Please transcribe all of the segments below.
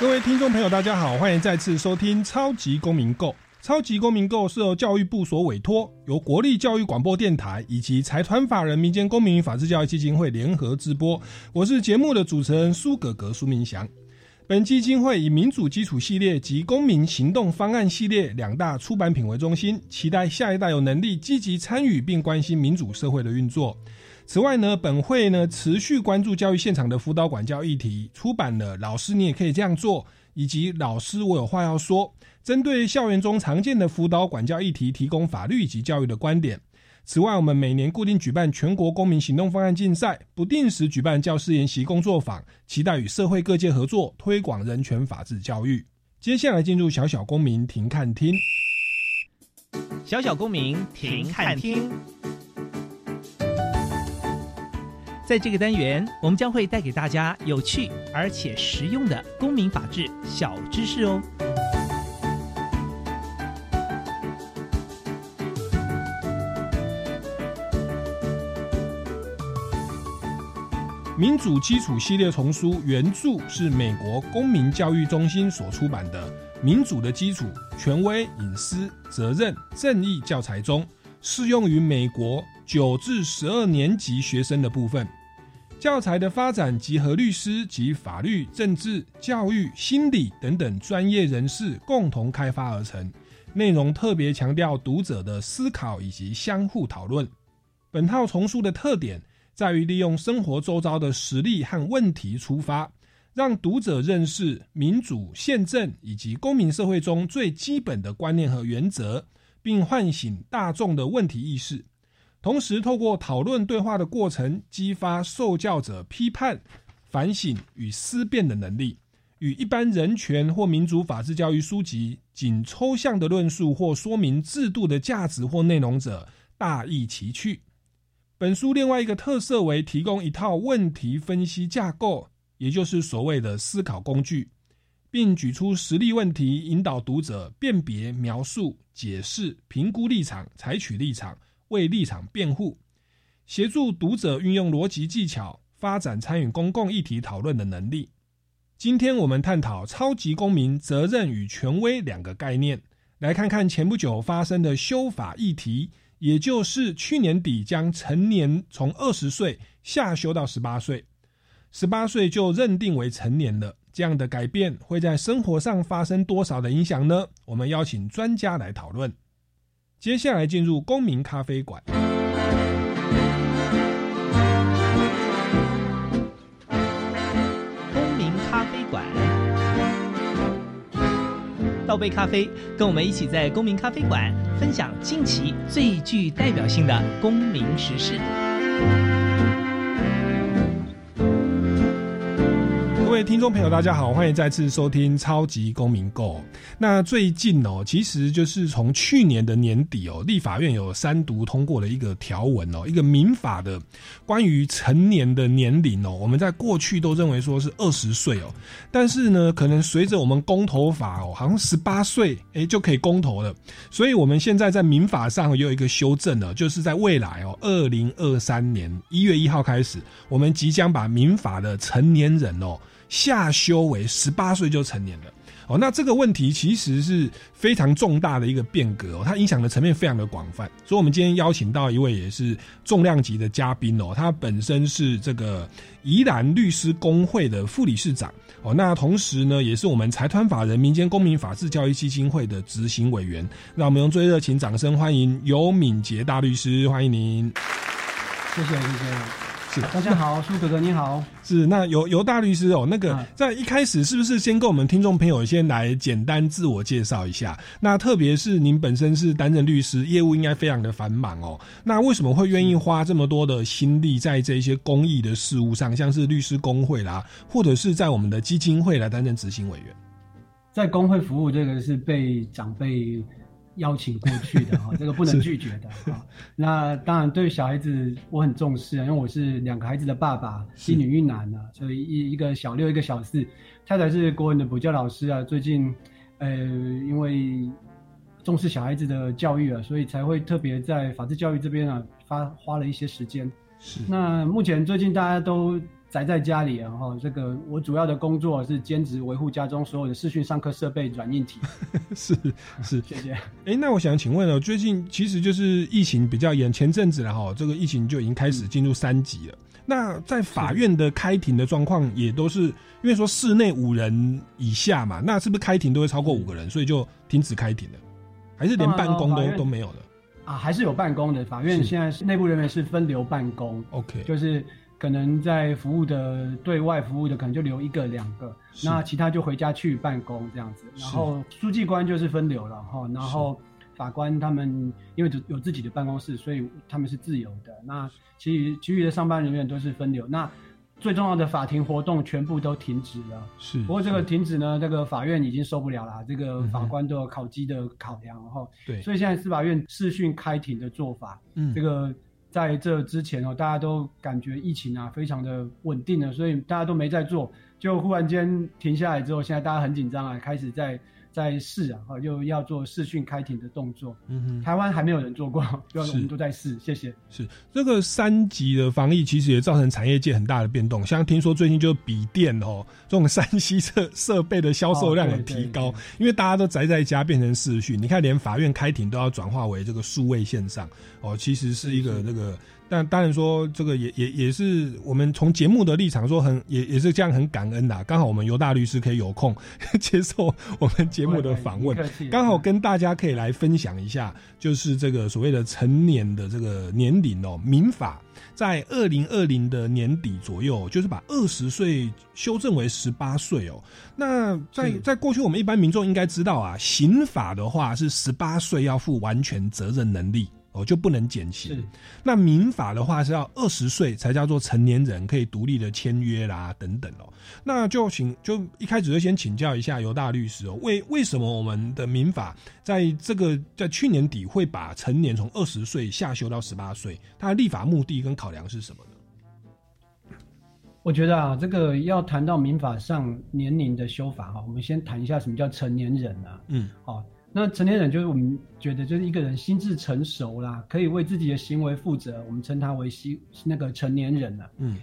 各位听众朋友，大家好，欢迎再次收听《超级公民购》。《超级公民购》是由教育部所委托，由国立教育广播电台以及财团法人民间公民与法治教育基金会联合直播。我是节目的主持人苏格格苏明祥。本基金会以民主基础系列及公民行动方案系列两大出版品为中心，期待下一代有能力积极参与并关心民主社会的运作。此外呢，本会呢持续关注教育现场的辅导管教议题，出版了《老师你也可以这样做》以及《老师我有话要说》，针对校园中常见的辅导管教议题，提供法律以及教育的观点。此外，我们每年固定举办全国公民行动方案竞赛，不定时举办教师研习工作坊，期待与社会各界合作，推广人权法治教育。接下来进入小小公民庭看厅，小小公民庭看厅。在这个单元，我们将会带给大家有趣而且实用的公民法治小知识哦。民主基础系列丛书原著是美国公民教育中心所出版的《民主的基础：权威、隐私、责任、正义》教材中，适用于美国九至十二年级学生的部分。教材的发展集合律师及法律、政治、教育、心理等等专业人士共同开发而成，内容特别强调读者的思考以及相互讨论。本套丛书的特点。在于利用生活周遭的实例和问题出发，让读者认识民主、宪政以及公民社会中最基本的观念和原则，并唤醒大众的问题意识。同时，透过讨论对话的过程，激发受教者批判、反省与思辨的能力，与一般人权或民主法治教育书籍仅抽象的论述或说明制度的价值或内容者大异其趣。本书另外一个特色为提供一套问题分析架构，也就是所谓的思考工具，并举出实例问题，引导读者辨别、描述、解释、评估立场、采取立场、为立场辩护，协助读者运用逻辑技巧，发展参与公共议题讨论的能力。今天我们探讨超级公民责任与权威两个概念，来看看前不久发生的修法议题。也就是去年底将成年从二十岁下修到十八岁，十八岁就认定为成年了。这样的改变会在生活上发生多少的影响呢？我们邀请专家来讨论。接下来进入公民咖啡馆。公民咖啡馆。倒杯咖啡，跟我们一起在公民咖啡馆分享近期最具代表性的公民时事。听众朋友，大家好，欢迎再次收听《超级公民购》。那最近哦，其实就是从去年的年底哦，立法院有三读通过了一个条文哦，一个民法的关于成年的年龄哦。我们在过去都认为说是二十岁哦，但是呢，可能随着我们公投法哦，好像十八岁哎就可以公投了。所以我们现在在民法上也有一个修正了，就是在未来哦，二零二三年一月一号开始，我们即将把民法的成年人哦。下修为十八岁就成年了。哦，那这个问题其实是非常重大的一个变革哦，它影响的层面非常的广泛，所以我们今天邀请到一位也是重量级的嘉宾哦，他本身是这个宜兰律师工会的副理事长。哦，那同时呢也是我们财团法人民间公民法治教育基金会的执行委员，让我们用最热情掌声欢迎尤敏杰大律师，欢迎您，谢谢谢谢。大家好，苏哥哥你好。是那尤尤大律师哦，那个在一开始是不是先跟我们听众朋友先来简单自我介绍一下？那特别是您本身是担任律师，业务应该非常的繁忙哦。那为什么会愿意花这么多的心力在这些公益的事务上，像是律师工会啦，或者是在我们的基金会来担任执行委员？在工会服务这个是被长辈邀请过去的哈，这个不能拒绝的哈。那当然对小孩子我很重视啊，因为我是两个孩子的爸爸，一女一男啊，所以一一个小六，一个小四，太太是国文的补教老师啊。最近呃，因为重视小孩子的教育啊，所以才会特别在法治教育这边啊，花花了一些时间。是。那目前最近大家都。宅在家里然后，这个我主要的工作是兼职维护家中所有的视讯上课设备软硬体。是是，谢谢。哎，那我想请问了，最近其实就是疫情比较严，前阵子了哈，这个疫情就已经开始进入三级了。那在法院的开庭的状况也都是因为说室内五人以下嘛，那是不是开庭都会超过五个人，所以就停止开庭了？还是连办公都都没有了？啊，还是有办公的。法院现在是内部人员是分流办公。OK，就是。可能在服务的对外服务的，可能就留一个两个，那其他就回家去办公这样子。然后书记官就是分流了哈，然后法官他们因为有自己的办公室，所以他们是自由的。那其余其余的上班人员都是分流。那最重要的法庭活动全部都停止了。是，不过这个停止呢，这个法院已经受不了了。这个法官都有考绩的考量哈。对，所以现在司法院视讯开庭的做法，嗯，这个。在这之前哦，大家都感觉疫情啊非常的稳定了，所以大家都没在做，就忽然间停下来之后，现在大家很紧张啊，开始在在试啊，哈，又要做视讯开庭的动作。嗯哼，台湾还没有人做过，我们都在试。谢谢。是这个三级的防疫，其实也造成产业界很大的变动。像听说最近就笔电哦，这种三 C 设设备的销售量很提高，因为大家都宅在家变成视讯。你看，连法院开庭都要转化为这个数位线上。哦，其实是一个那个，但当然说这个也也也是我们从节目的立场说，很也也是这样很感恩的。刚好我们尤大律师可以有空接受我们节目的访问，刚好跟大家可以来分享一下，就是这个所谓的成年的这个年龄哦，民法在二零二零的年底左右，就是把二十岁修正为十八岁哦。那在在过去，我们一般民众应该知道啊，刑法的话是十八岁要负完全责任能力。哦，就不能减刑。那民法的话是要二十岁才叫做成年人，可以独立的签约啦，等等哦。那就请就一开始就先请教一下尤大律师哦，为为什么我们的民法在这个在去年底会把成年从二十岁下修到十八岁？它的立法目的跟考量是什么呢？我觉得啊，这个要谈到民法上年龄的修法哈，我们先谈一下什么叫成年人啊？嗯，好。那成年人就是我们觉得就是一个人心智成熟啦，可以为自己的行为负责，我们称他为心那个成年人了。嗯，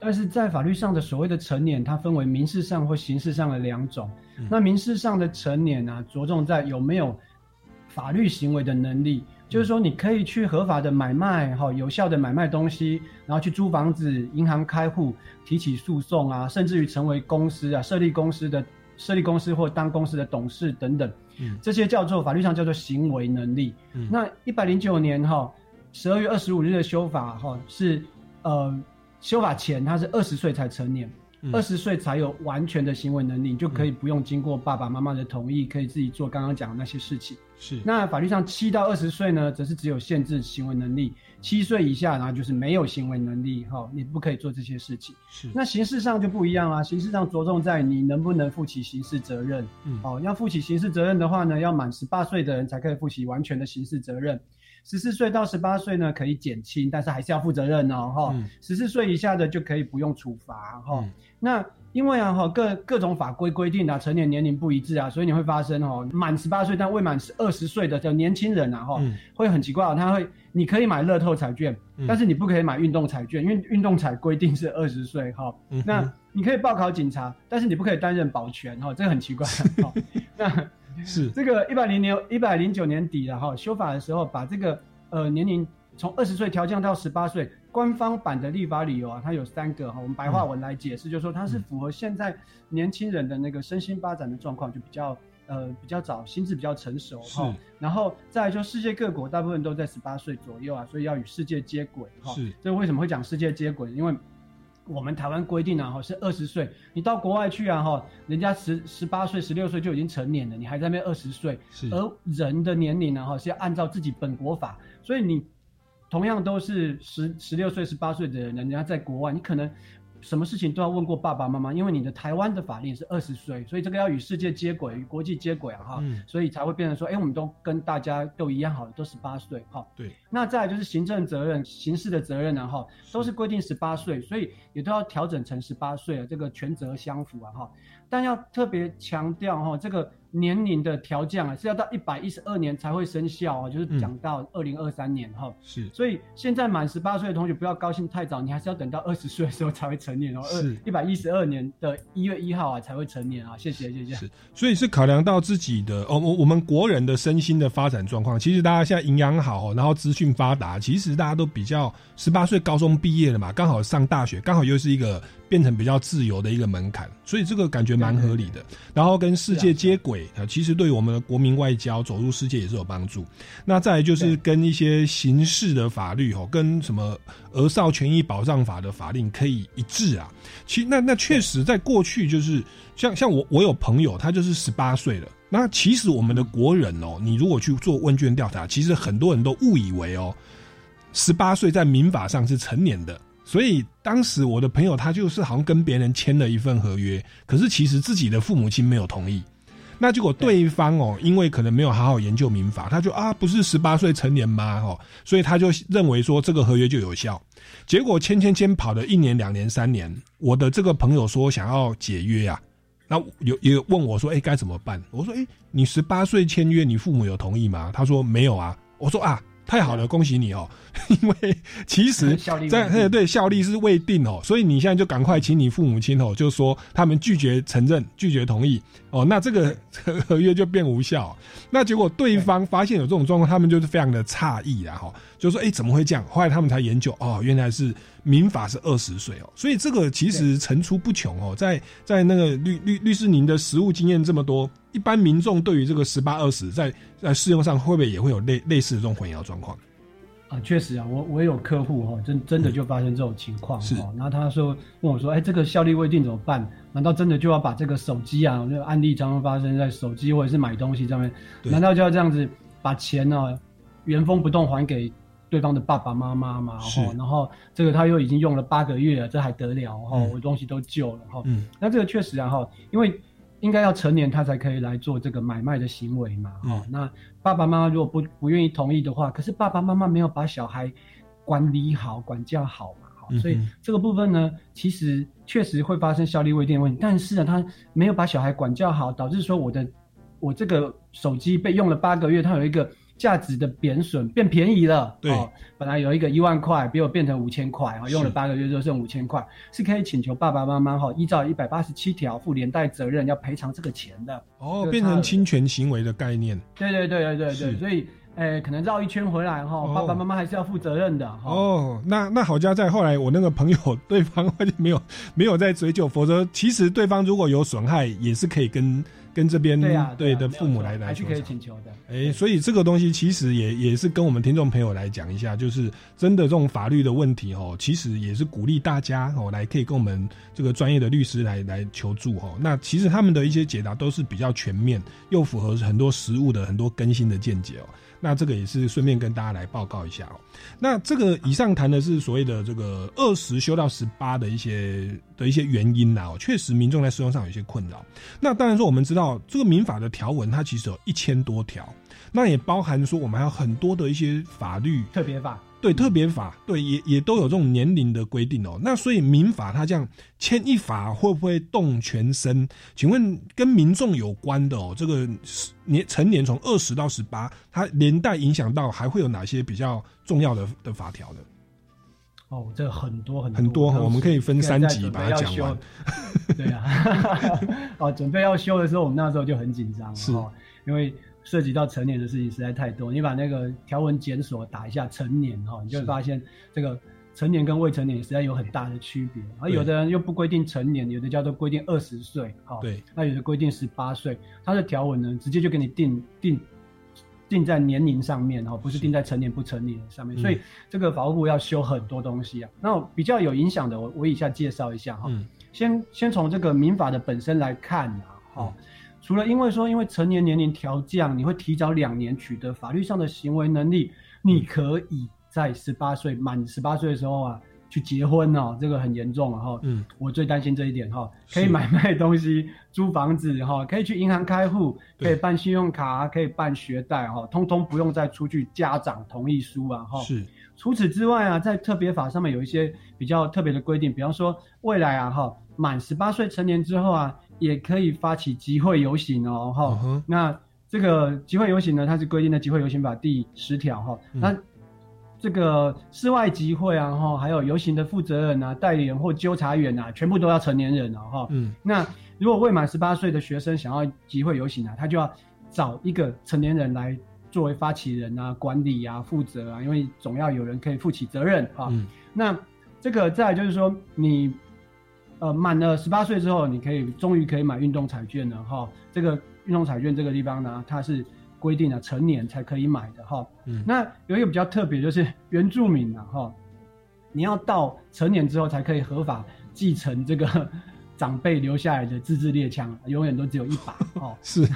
但是在法律上的所谓的成年，它分为民事上或刑事上的两种。那民事上的成年呢，着重在有没有法律行为的能力，就是说你可以去合法的买卖哈，有效的买卖东西，然后去租房子、银行开户、提起诉讼啊，甚至于成为公司啊，设立公司的设立公司或当公司的董事等等。这些叫做法律上叫做行为能力。那一百零九年哈十二月二十五日的修法哈是呃修法前他是二十岁才成年，二十岁才有完全的行为能力，就可以不用经过爸爸妈妈的同意，可以自己做刚刚讲的那些事情。是那法律上七到二十岁呢，则是只有限制行为能力。七岁以下，然后就是没有行为能力，哈，你不可以做这些事情。是，那形式上就不一样啊，形式上着重在你能不能负起刑事责任。嗯，哦，要负起刑事责任的话呢，要满十八岁的人才可以负起完全的刑事责任。十四岁到十八岁呢，可以减轻，但是还是要负责任哦，哈。十四岁以下的就可以不用处罚，哈。那因为啊，哈，各各种法规规定啊，成年年龄不一致啊，所以你会发生哦，满十八岁但未满二十岁的叫年轻人啊，哈，会很奇怪，他会，你可以买乐透彩券，但是你不可以买运动彩券，因为运动彩规定是二十岁，哈，那你可以报考警察，但是你不可以担任保全，哈，这个很奇怪，哈，那是这个一百零年一百零九年底了，哈，修法的时候把这个呃年龄从二十岁调降到十八岁。官方版的立法理由啊，它有三个哈，我们白话文来解释，就是说它是符合现在年轻人的那个身心发展的状况，就比较呃比较早，心智比较成熟哈。然后再就世界各国大部分都在十八岁左右啊，所以要与世界接轨哈。是。这为什么会讲世界接轨？因为我们台湾规定啊哈是二十岁，你到国外去啊哈，人家十十八岁、十六岁就已经成年了，你还在那二十岁。是。而人的年龄呢哈是要按照自己本国法，所以你。同样都是十十六岁、十八岁的人，人家在国外，你可能什么事情都要问过爸爸妈妈，因为你的台湾的法令是二十岁，所以这个要与世界接轨，与国际接轨啊，哈，所以才会变成说，哎，我们都跟大家都一样，好了都十八岁，哈，对。那再来就是行政责任、刑事的责任呢，哈，都是规定十八岁，所以也都要调整成十八岁了，这个权责相符啊，哈。但要特别强调哈，这个。年龄的调降啊，是要到一百一十二年才会生效啊，就是讲到二零二三年哈。是，所以现在满十八岁的同学不要高兴太早，你还是要等到二十岁的时候才会成年哦。是，一百一十二年的一月一号啊才会成年啊。谢谢谢谢。是，所以是考量到自己的哦，我我们国人的身心的发展状况。其实大家现在营养好，然后资讯发达，其实大家都比较十八岁高中毕业了嘛，刚好上大学，刚好又是一个。变成比较自由的一个门槛，所以这个感觉蛮合理的。然后跟世界接轨啊，其实对于我们的国民外交走入世界也是有帮助。那再来就是跟一些刑事的法律哦，跟什么儿少权益保障法的法令可以一致啊。其那那确实在过去就是像像我我有朋友他就是十八岁了。那其实我们的国人哦，你如果去做问卷调查，其实很多人都误以为哦，十八岁在民法上是成年的。所以当时我的朋友他就是好像跟别人签了一份合约，可是其实自己的父母亲没有同意。那结果对方哦，因为可能没有好好研究民法，他就啊不是十八岁成年吗？哦，所以他就认为说这个合约就有效。结果签签签跑了一年、两年、三年，我的这个朋友说想要解约啊，那有也问我说，哎该怎么办？我说，哎你十八岁签约，你父母有同意吗？他说没有啊。我说啊。太好了，恭喜你哦！因为其实 在对效力是未定哦，所以你现在就赶快请你父母亲哦，就说他们拒绝承认、拒绝同意哦，那这个 合约就变无效。那结果对方发现有这种状况，他们就是非常的诧异啊，哈，就说哎怎么会这样？后来他们才研究哦，原来是民法是二十岁哦，所以这个其实层出不穷哦，在在那个律律律师您的实务经验这么多。一般民众对于这个十八二十，在在适用上会不会也会有类类似的这种混淆状况？啊，确实啊，我我有客户哈，真真的就发生这种情况哈。然后他说问我说：“哎，这个效力未定怎么办？难道真的就要把这个手机啊？那个案例常常发生在手机或者是买东西上面，难道就要这样子把钱呢原封不动还给对方的爸爸妈妈吗？哈，然后这个他又已经用了八个月了，这还得了哈？我东西都旧了哈。嗯，那这个确实啊哈，因为。应该要成年，他才可以来做这个买卖的行为嘛？哦，那爸爸妈妈如果不不愿意同意的话，可是爸爸妈妈没有把小孩管理好、管教好嘛？好，所以这个部分呢，其实确实会发生效力未定的问题。但是呢，他没有把小孩管教好，导致说我的我这个手机被用了八个月，它有一个。价值的贬损变便宜了，对，本来有一个一万块，比我变成五千块，啊，用了八个月就剩五千块，是可以请求爸爸妈妈哈，依照一百八十七条负连带责任要赔偿这个钱的。哦，变成侵权行为的概念。对对对对对对，所以，诶，可能绕一圈回来哈，爸爸妈妈还是要负责任的。哦，那那好家在后来我那个朋友 对方 没有没有在追究，否则其实对方如果有损害，也是可以跟。跟这边对的父母来来说，还是可以请求的。哎，所以这个东西其实也也是跟我们听众朋友来讲一下，就是真的这种法律的问题哦，其实也是鼓励大家哦来可以跟我们这个专业的律师来来求助哦。那其实他们的一些解答都是比较全面，又符合很多实物的很多更新的见解哦。那这个也是顺便跟大家来报告一下哦。那这个以上谈的是所谓的这个二十修到十八的一些的一些原因呐，确实民众在使用上有些困扰。那当然说我们知道这个民法的条文它其实有一千多条，那也包含说我们还有很多的一些法律特别法。对特别法，对也也都有这种年龄的规定哦。那所以民法它这样牵一法会不会动全身？请问跟民众有关的哦，这个年成年从二十到十八，它连带影响到还会有哪些比较重要的的法条呢？哦，这很多很多很多，我们可以分三集把它讲完。对啊，哦，准备要修的时候，我们那时候就很紧张，是，因为。涉及到成年的事情实在太多，你把那个条文检索打一下成年哈，你就会发现这个成年跟未成年实在有很大的区别。而有的人又不规定成年，有的叫做规定二十岁哈，对，那有的规定十八岁，它的条文呢直接就给你定定定在年龄上面哈，不是定在成年不成年上面。所以这个法务部要修很多东西啊。那比较有影响的，我我以下介绍一下哈，先先从这个民法的本身来看啊，哈。除了因为说，因为成年年龄调降，你会提早两年取得法律上的行为能力，你可以在十八岁满十八岁的时候啊，去结婚哦，这个很严重哈。嗯，我最担心这一点哈，可以买卖东西、租房子哈，可以去银行开户，可以办信用卡，可以办学贷哈，通通不用再出具家长同意书啊哈。是。除此之外啊，在特别法上面有一些比较特别的规定，比方说未来啊哈，满十八岁成年之后啊，也可以发起集会游行哦哈。那这个集会游行呢，它是规定的集会游行法第十条哈。那这个室外集会啊哈，还有游行的负责人啊、代理人或纠察员啊，全部都要成年人哦哈。嗯。那如果未满十八岁的学生想要集会游行啊，他就要找一个成年人来。作为发起人啊、管理啊、负责啊，因为总要有人可以负起责任啊。那这个再就是说，你呃满了十八岁之后，你可以终于可以买运动彩券了哈。这个运动彩券这个地方呢，它是规定了成年才可以买的哈。嗯那有一个比较特别，就是原住民啊哈，你要到成年之后才可以合法继承这个。长辈留下来的自制猎枪，永远都只有一把哦。是，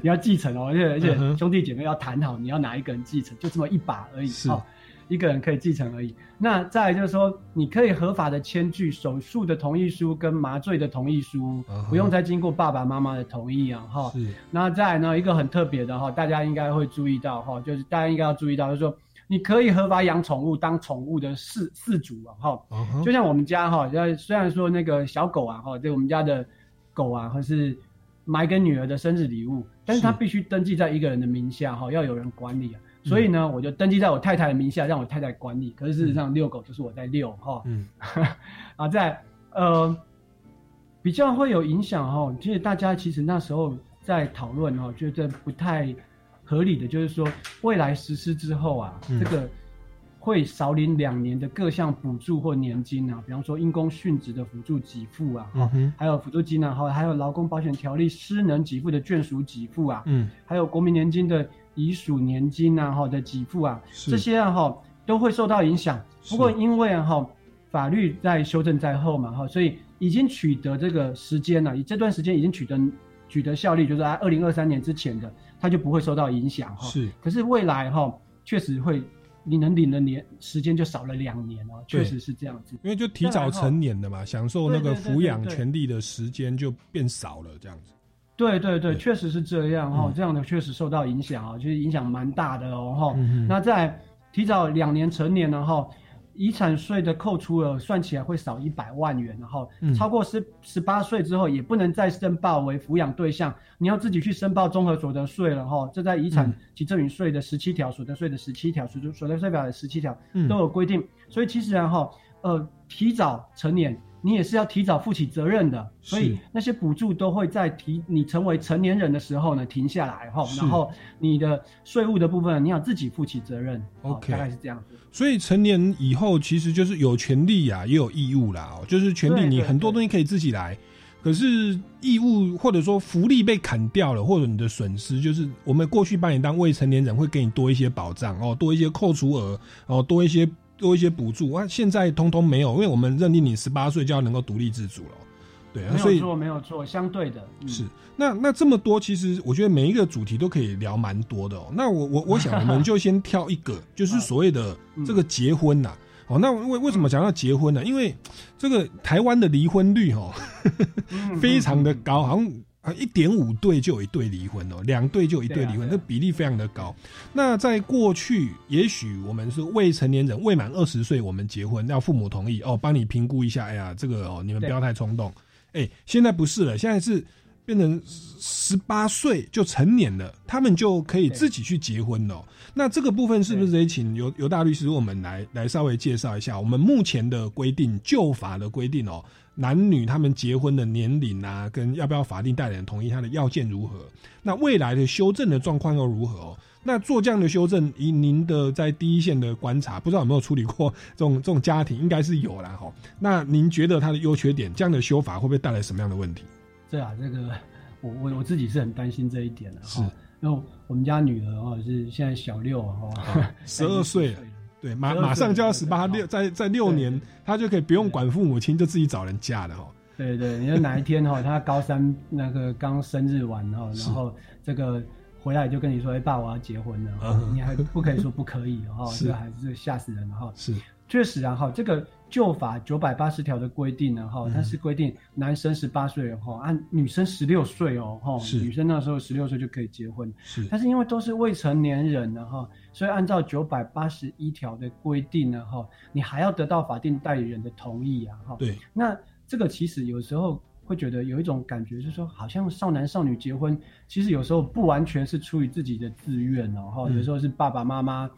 你要继承哦，而且而且兄弟姐妹要谈好，你要哪一个人继承，就这么一把而已哦，一个人可以继承而已。那再就是说，你可以合法的签具手术的同意书跟麻醉的同意书，不用再经过爸爸妈妈的同意啊哈。是。那再呢，一个很特别的哈，大家应该会注意到哈，就是大家应该要注意到，就是说。你可以合法养宠物，当宠物的饲饲主啊，哈，就像我们家哈，虽然说那个小狗啊，哈，对我们家的狗啊，或是买给女儿的生日礼物，但是它必须登记在一个人的名下，哈，要有人管理啊，所以呢，我就登记在我太太的名下，让我太太管理。可是事实上，遛狗就是我在遛，哈，嗯，啊，在呃比较会有影响哈，其实大家其实那时候在讨论哈，觉得不太。合理的就是说，未来实施之后啊，这个会少领两年的各项补助或年金啊，比方说因公殉职的辅助给付啊，哈，还有辅助金啊，哈，还有劳工保险条例失能给付的眷属给付啊，嗯，还有国民年金的遗属年金啊，哈的给付啊，这些啊，哈都会受到影响。不过因为啊，哈法律在修正在后嘛，哈，所以已经取得这个时间了，以这段时间已经取得取得效力，就是在二零二三年之前的。它就不会受到影响哈，是。可是未来哈，确实会，你能领的年时间就少了两年哦，确实是这样子。因为就提早成年的嘛，享受那个抚养权利的时间就变少了，这样子。对对对，确实是这样哈，这样的确实受到影响啊，就是影响蛮大的哦哈。那在提早两年成年了哈。遗产税的扣除额算起来会少一百万元，然后超过十十八岁之后也不能再申报为抚养对象，你要自己去申报综合所得税了哈。这在遗产及赠与税的十七条、所得税的十七条、所得所得税表的十七条都有规定。所以其实然后呃提早成年。你也是要提早负起责任的，所以那些补助都会在提你成为成年人的时候呢停下来哈，然后你的税务的部分你要自己负起责任，OK，大概是这样子。所以成年以后其实就是有权利呀，也有义务啦，就是权利你很多东西可以自己来，可是义务或者说福利被砍掉了，或者你的损失就是我们过去把你当未成年人会给你多一些保障哦，多一些扣除额哦，多一些。多一些补助啊！现在通通没有，因为我们认定你十八岁就要能够独立自主了，对啊，所以错没有错，相对的是那那这么多，其实我觉得每一个主题都可以聊蛮多的哦。那我我我想我们就先挑一个，就是所谓的这个结婚呐。哦，那为为什么讲到结婚呢？因为这个台湾的离婚率哦，非常的高，好像。啊，一点五对就有一对离婚哦，两对就有一对离婚，这比例非常的高。那在过去，也许我们是未成年人，未满二十岁，我们结婚要父母同意哦，帮你评估一下。哎呀，这个哦，你们不要太冲动。哎，现在不是了，现在是变成十八岁就成年了，他们就可以自己去结婚了。那这个部分是不是得请尤尤大律师我们来来稍微介绍一下我们目前的规定旧法的规定哦？男女他们结婚的年龄啊，跟要不要法定代理人同意，他的要件如何？那未来的修正的状况又如何？哦，那做这样的修正，以您的在第一线的观察，不知道有没有处理过这种 这种家庭，应该是有啦。哈。那您觉得它的优缺点，这样的修法会不会带来什么样的问题？对啊，这个我我我自己是很担心这一点的。是，因为我们家女儿哦是现在小六哦，十二岁。对，马马上就要十八六，在在六年，他就可以不用管父母亲，就自己找人嫁了哈。对对，你说哪一天哈，他高三那个刚生日完哈，然后这个回来就跟你说，哎爸，我要结婚了，你还不可以说不可以哈，这还是吓死人了哈。是，确实啊哈，这个旧法九百八十条的规定呢，哈，它是规定男生十八岁哈，按女生十六岁哦，哈，女生那时候十六岁就可以结婚，是，但是因为都是未成年人呢，哈，所以按照九百八十一条的规定呢，哈，你还要得到法定代理人的同意啊，哈，对，那这个其实有时候会觉得有一种感觉，就是说好像少男少女结婚，其实有时候不完全是出于自己的自愿哦，哈，有时候是爸爸妈妈。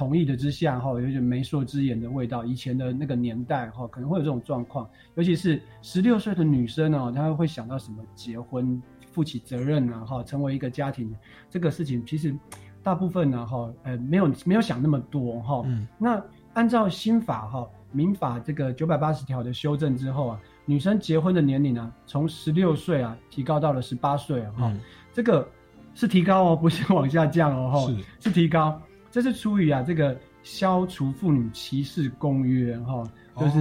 同意的之下，哈，有点媒妁之言的味道。以前的那个年代，哈，可能会有这种状况。尤其是十六岁的女生哦，她会想到什么结婚、负起责任啊，哈，成为一个家庭这个事情，其实大部分呢，哈，呃，没有没有想那么多，哈。嗯。那按照新法哈，民法这个九百八十条的修正之后啊，女生结婚的年龄呢，从十六岁啊提高到了十八岁啊，哈，这个是提高哦，不是往下降哦，哈，是提高。这是出于啊，这个消除妇女歧视公约哈，就是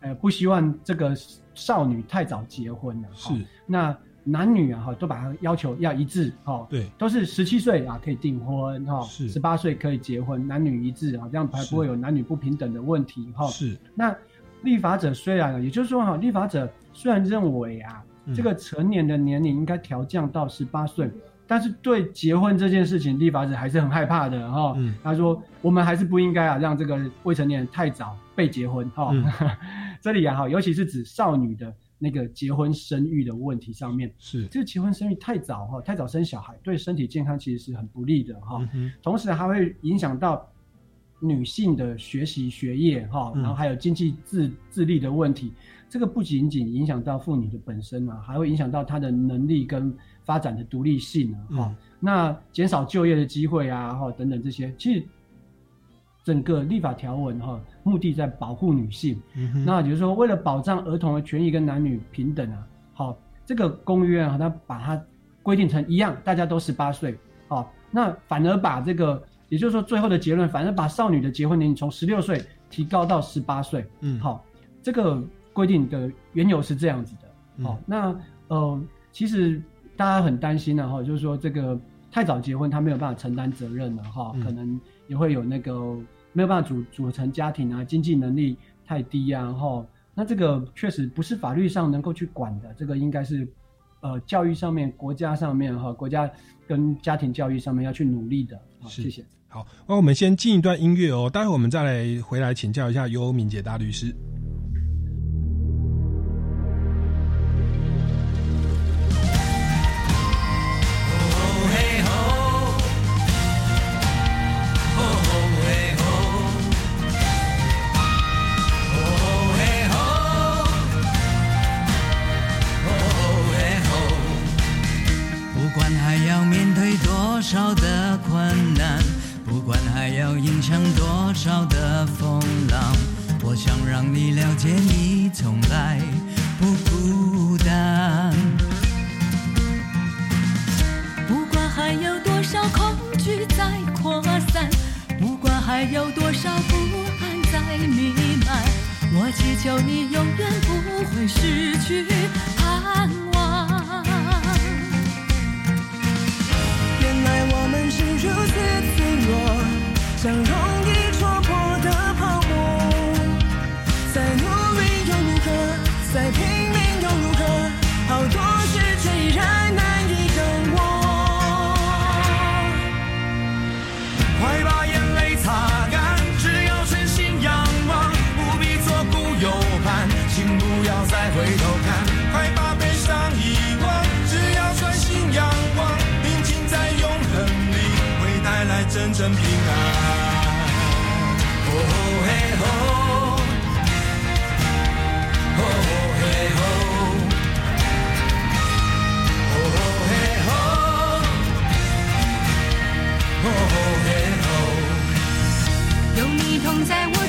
呃不希望这个少女太早结婚了。是，那男女啊哈都把它要求要一致哈，对，都是十七岁啊可以订婚哈，是十八岁可以结婚，男女一致啊，这样才不会有男女不平等的问题哈。是，那立法者虽然，也就是说哈，立法者虽然认为啊，这个成年的年龄应该调降到十八岁。但是对结婚这件事情，立法者还是很害怕的哈。他说：“我们还是不应该啊，让这个未成年人太早被结婚哈。” 这里啊哈，尤其是指少女的那个结婚生育的问题上面，是这个结婚生育太早哈，太早生小孩对身体健康其实是很不利的哈。同时还会影响到女性的学习学业哈，然后还有经济自自立的问题。这个不仅仅影响到妇女的本身啊，还会影响到她的能力跟。发展的独立性啊，哈，那减少就业的机会啊，哈，等等这些，其实整个立法条文哈，目的在保护女性。那也就是说，为了保障儿童的权益跟男女平等啊，好，这个公约啊，它把它规定成一样，大家都十八岁，好，那反而把这个，也就是说，最后的结论，反而把少女的结婚年龄从十六岁提高到十八岁。嗯，好，这个规定的缘由是这样子的。好，那呃，其实。大家很担心的哈，就是说这个太早结婚，他没有办法承担责任了哈，可能也会有那个没有办法组组成家庭啊，经济能力太低啊哈。那这个确实不是法律上能够去管的，这个应该是呃教育上面、国家上面哈，国家跟家庭教育上面要去努力的。好，谢谢。好，那我们先进一段音乐哦，待会我们再来回来请教一下尤敏杰大律师。天边如鹰展翅在我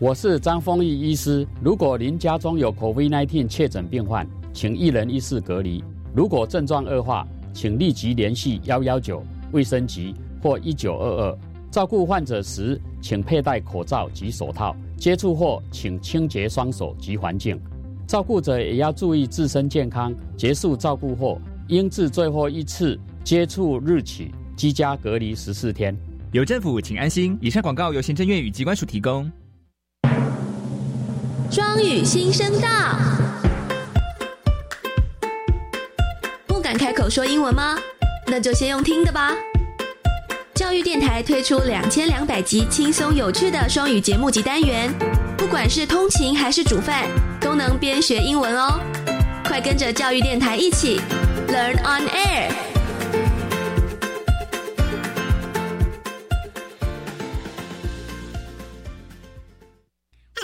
我是张丰毅医师。如果您家中有 COVID-19 确诊病患，请一人一室隔离。如果症状恶化，请立即联系幺幺九卫生局或一九二二。照顾患者时，请佩戴口罩及手套。接触后，请清洁双手及环境。照顾者也要注意自身健康。结束照顾后，应自最后一次接触日起居家隔离十四天。有政府，请安心。以上广告由行政院与机关署提供。双语新声道，不敢开口说英文吗？那就先用听的吧。教育电台推出两千两百集轻松有趣的双语节目及单元，不管是通勤还是煮饭，都能边学英文哦。快跟着教育电台一起 Learn on Air。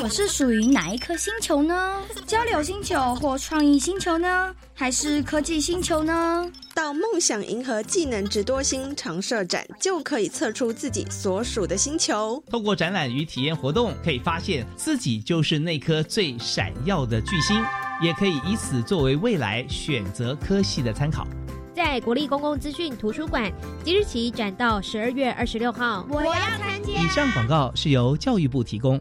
我是属于哪一颗星球呢？交流星球或创意星球呢？还是科技星球呢？到梦想银河技能值多星常设展，就可以测出自己所属的星球。透过展览与体验活动，可以发现自己就是那颗最闪耀的巨星，也可以以此作为未来选择科系的参考。在国立公共资讯图书馆，即日起展到十二月二十六号。我要参加。以上广告是由教育部提供。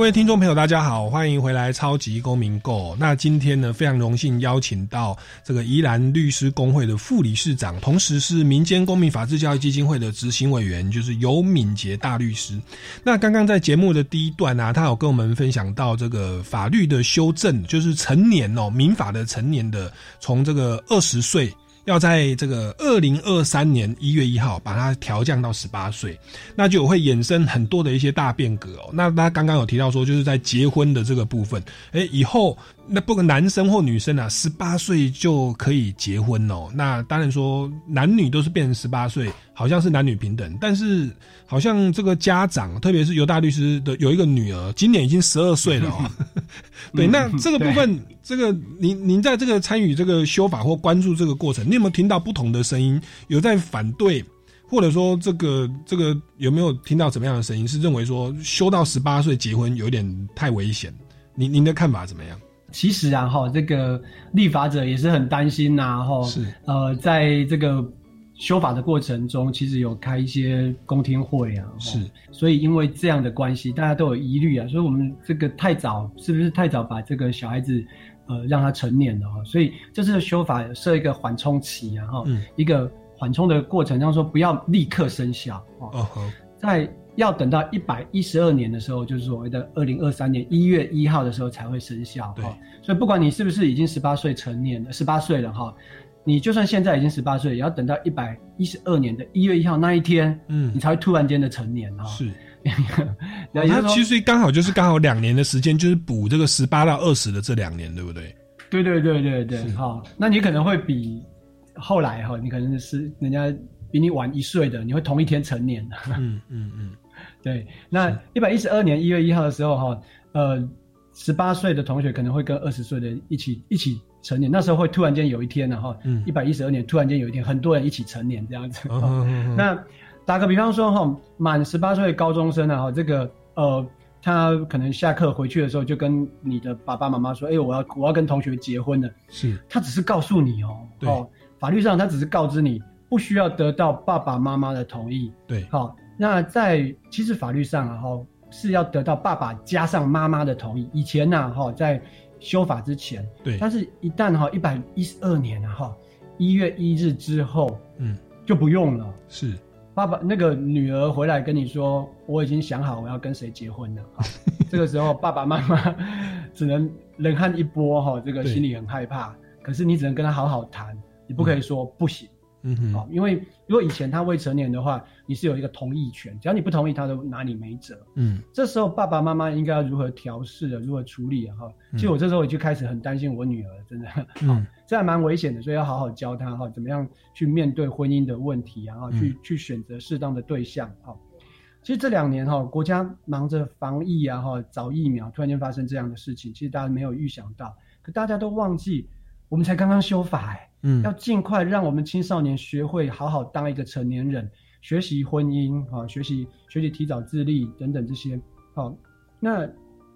各位听众朋友，大家好，欢迎回来《超级公民购》。那今天呢，非常荣幸邀请到这个宜兰律师工会的副理事长，同时是民间公民法治教育基金会的执行委员，就是尤敏杰大律师。那刚刚在节目的第一段呢，他有跟我们分享到这个法律的修正，就是成年哦，民法的成年的，从这个二十岁。要在这个二零二三年一月一号把它调降到十八岁，那就会衍生很多的一些大变革哦。那他刚刚有提到说，就是在结婚的这个部分，哎，以后。那不管男生或女生啊，十八岁就可以结婚哦。那当然说男女都是变成十八岁，好像是男女平等。但是好像这个家长，特别是尤大律师的有一个女儿，今年已经十二岁了哦。对，那这个部分，这个您您在这个参与这个修法或关注这个过程，你有没有听到不同的声音？有在反对，或者说这个这个有没有听到怎么样的声音？是认为说修到十八岁结婚有点太危险？您您的看法怎么样？其实啊，哈，这个立法者也是很担心呐，哈，是，呃，在这个修法的过程中，其实有开一些公听会啊，是，所以因为这样的关系，大家都有疑虑啊，所以我们这个太早，是不是太早把这个小孩子，呃，让他成年了哈？所以这次的修法设一个缓冲期啊，哈，一个缓冲的过程，这样说不要立刻生效哦，在。要等到一百一十二年的时候，就是所谓的二零二三年一月一号的时候才会生效。对，所以不管你是不是已经十八岁成年了，十八岁了哈，你就算现在已经十八岁，也要等到一百一十二年的一月一号那一天，嗯，你才会突然间的成年哈。是，他其实刚好就是刚好两年的时间，就是补这个十八到二十的这两年，对不对？对对对对对，哈，那你可能会比后来哈，你可能是人家比你晚一岁的，你会同一天成年的。嗯嗯嗯。对，那一百一十二年一月一号的时候，哈，呃，十八岁的同学可能会跟二十岁的一起一起成年，那时候会突然间有一天呢，哈，一百一十二年突然间有一天，很多人一起成年这样子。那打个比方说，哈，满十八岁的高中生呢，哈，这个呃，他可能下课回去的时候就跟你的爸爸妈妈说，哎，我要我要跟同学结婚了。是，他只是告诉你哦，哦，法律上他只是告知你，不需要得到爸爸妈妈的同意。对，好。那在其实法律上啊，哈是要得到爸爸加上妈妈的同意。以前呢，哈在修法之前，对，但是一旦哈一百一十二年啊，哈一月一日之后，嗯，就不用了。是，爸爸那个女儿回来跟你说，我已经想好我要跟谁结婚了。这个时候爸爸妈妈只能冷汗一波哈，这个心里很害怕。可是你只能跟他好好谈，你不可以说不行。嗯哼，好，因为如果以前他未成年的话，你是有一个同意权，只要你不同意，他都拿你没辙。嗯，这时候爸爸妈妈应该要如何调试的，如何处理啊？哈，其实我这时候也就开始很担心我女儿，真的，嗯，这还蛮危险的，所以要好好教她哈，怎么样去面对婚姻的问题啊？哈，去去选择适当的对象。哈，其实这两年哈，国家忙着防疫啊，哈，找疫苗，突然间发生这样的事情，其实大家没有预想到，可大家都忘记，我们才刚刚修法哎。嗯，要尽快让我们青少年学会好好当一个成年人，学习婚姻啊，学习学习提早自立等等这些。好，那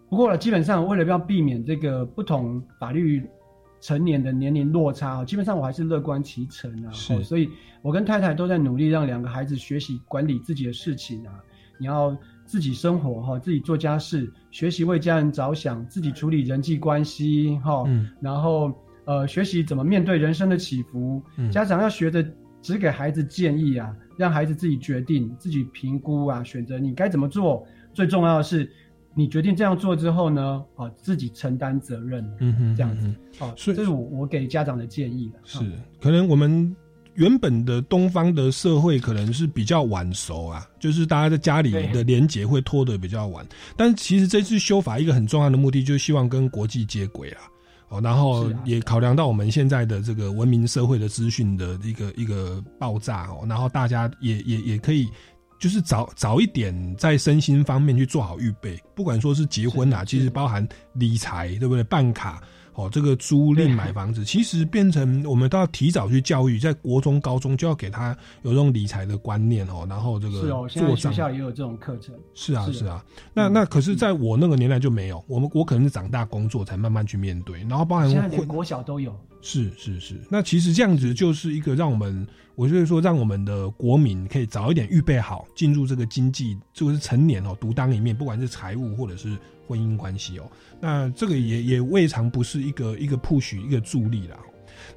不过了，基本上为了要避免这个不同法律成年的年龄落差基本上我还是乐观其成啊。是，所以我跟太太都在努力让两个孩子学习管理自己的事情啊。你要自己生活哈，自己做家事，学习为家人着想，自己处理人际关系哈。嗯，然后。呃，学习怎么面对人生的起伏，家长要学着只给孩子建议啊，让孩子自己决定、自己评估啊，选择你该怎么做。最重要的是，你决定这样做之后呢，啊，自己承担责任。嗯哼，这样子。好，所以这是我我给家长的建议了。是，可能我们原本的东方的社会可能是比较晚熟啊，就是大家在家里的连结会拖得比较晚。但其实这次修法一个很重要的目的，就是希望跟国际接轨啊。哦，然后也考量到我们现在的这个文明社会的资讯的一个一个爆炸哦，然后大家也也也可以，就是早早一点在身心方面去做好预备，不管说是结婚啊，其实包含理财，对不对？办卡。哦，这个租赁买房子，其实变成我们都要提早去教育，在国中、高中就要给他有这种理财的观念哦。然后这个是哦，现在学校也有这种课程。是啊，是啊。那那可是在我那个年代就没有，我们我可能是长大工作才慢慢去面对，然后包含现在连国小都有。是是是。那其实这样子就是一个让我们，我就是说让我们的国民可以早一点预备好进入这个经济，就是成年哦，独当一面，不管是财务或者是。婚姻关系哦，那这个也也未尝不是一个一个 push 一个助力啦。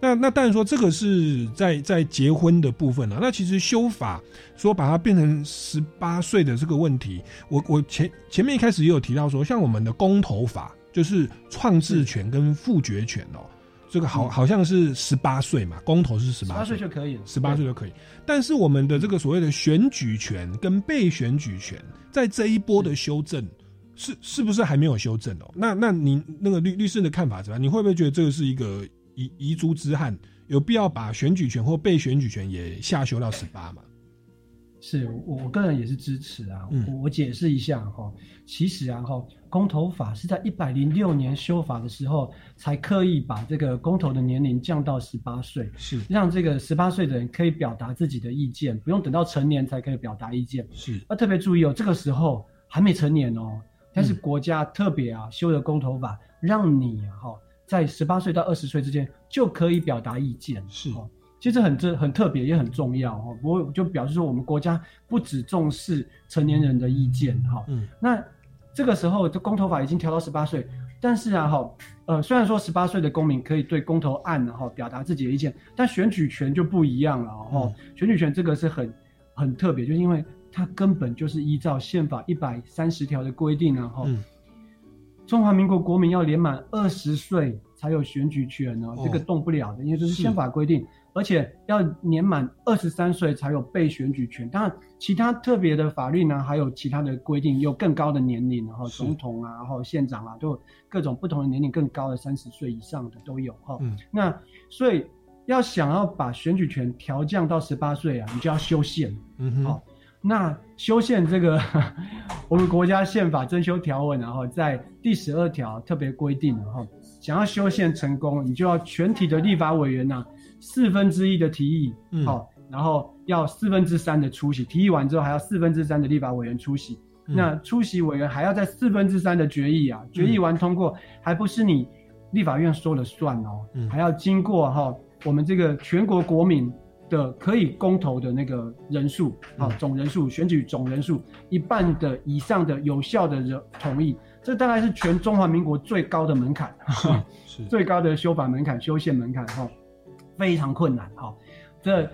那那当然说这个是在在结婚的部分了。那其实修法说把它变成十八岁的这个问题，我我前前面一开始也有提到说，像我们的公投法就是创制权跟复决权哦，这个好好像是十八岁嘛，公投是十八岁就可以，十八岁就可以。但是我们的这个所谓的选举权跟被选举权，在这一波的修正。是是不是还没有修正哦？那那您那个律律师的看法怎么样？你会不会觉得这个是一个遗遗珠之憾？有必要把选举权或被选举权也下修到十八吗？是我我个人也是支持啊。我我解释一下哈，其实啊哈，公投法是在一百零六年修法的时候，才刻意把这个公投的年龄降到十八岁，是让这个十八岁的人可以表达自己的意见，不用等到成年才可以表达意见。是，要特别注意哦，这个时候还没成年哦。但是国家特别啊修的公投法，让你哈在十八岁到二十岁之间就可以表达意见。是，其实很这很特别也很重要哈。不过就表示说我们国家不只重视成年人的意见哈。嗯。那这个时候这公投法已经调到十八岁，但是啊哈呃虽然说十八岁的公民可以对公投案然后表达自己的意见，但选举权就不一样了哈。选举权这个是很很特别，就是因为。它根本就是依照宪法一百三十条的规定，然后中华民国国民要年满二十岁才有选举权哦，这个动不了的，因为这是宪法规定，而且要年满二十三岁才有被选举权。当然，其他特别的法律呢，还有其他的规定，有更高的年龄，然后总统啊，然后县长啊，都有各种不同的年龄更高的三十岁以上的都有哈。那所以要想要把选举权调降到十八岁啊，你就要修宪，嗯哼。那修宪这个，我们国家宪法增修条文，然后在第十二条特别规定，然后想要修宪成功，你就要全体的立法委员呐，四分之一的提议，好，然后要四分之三的出席，提议完之后还要四分之三的立法委员出席，那出席委员还要在四分之三的决议啊，决议完通过，还不是你立法院说了算哦，还要经过哈我们这个全国国民。的可以公投的那个人数，啊，总人数选举总人数一半的以上的有效的人同意，这大概是全中华民国最高的门槛，是。最高的修法门槛、修宪门槛，哈，非常困难，哈。这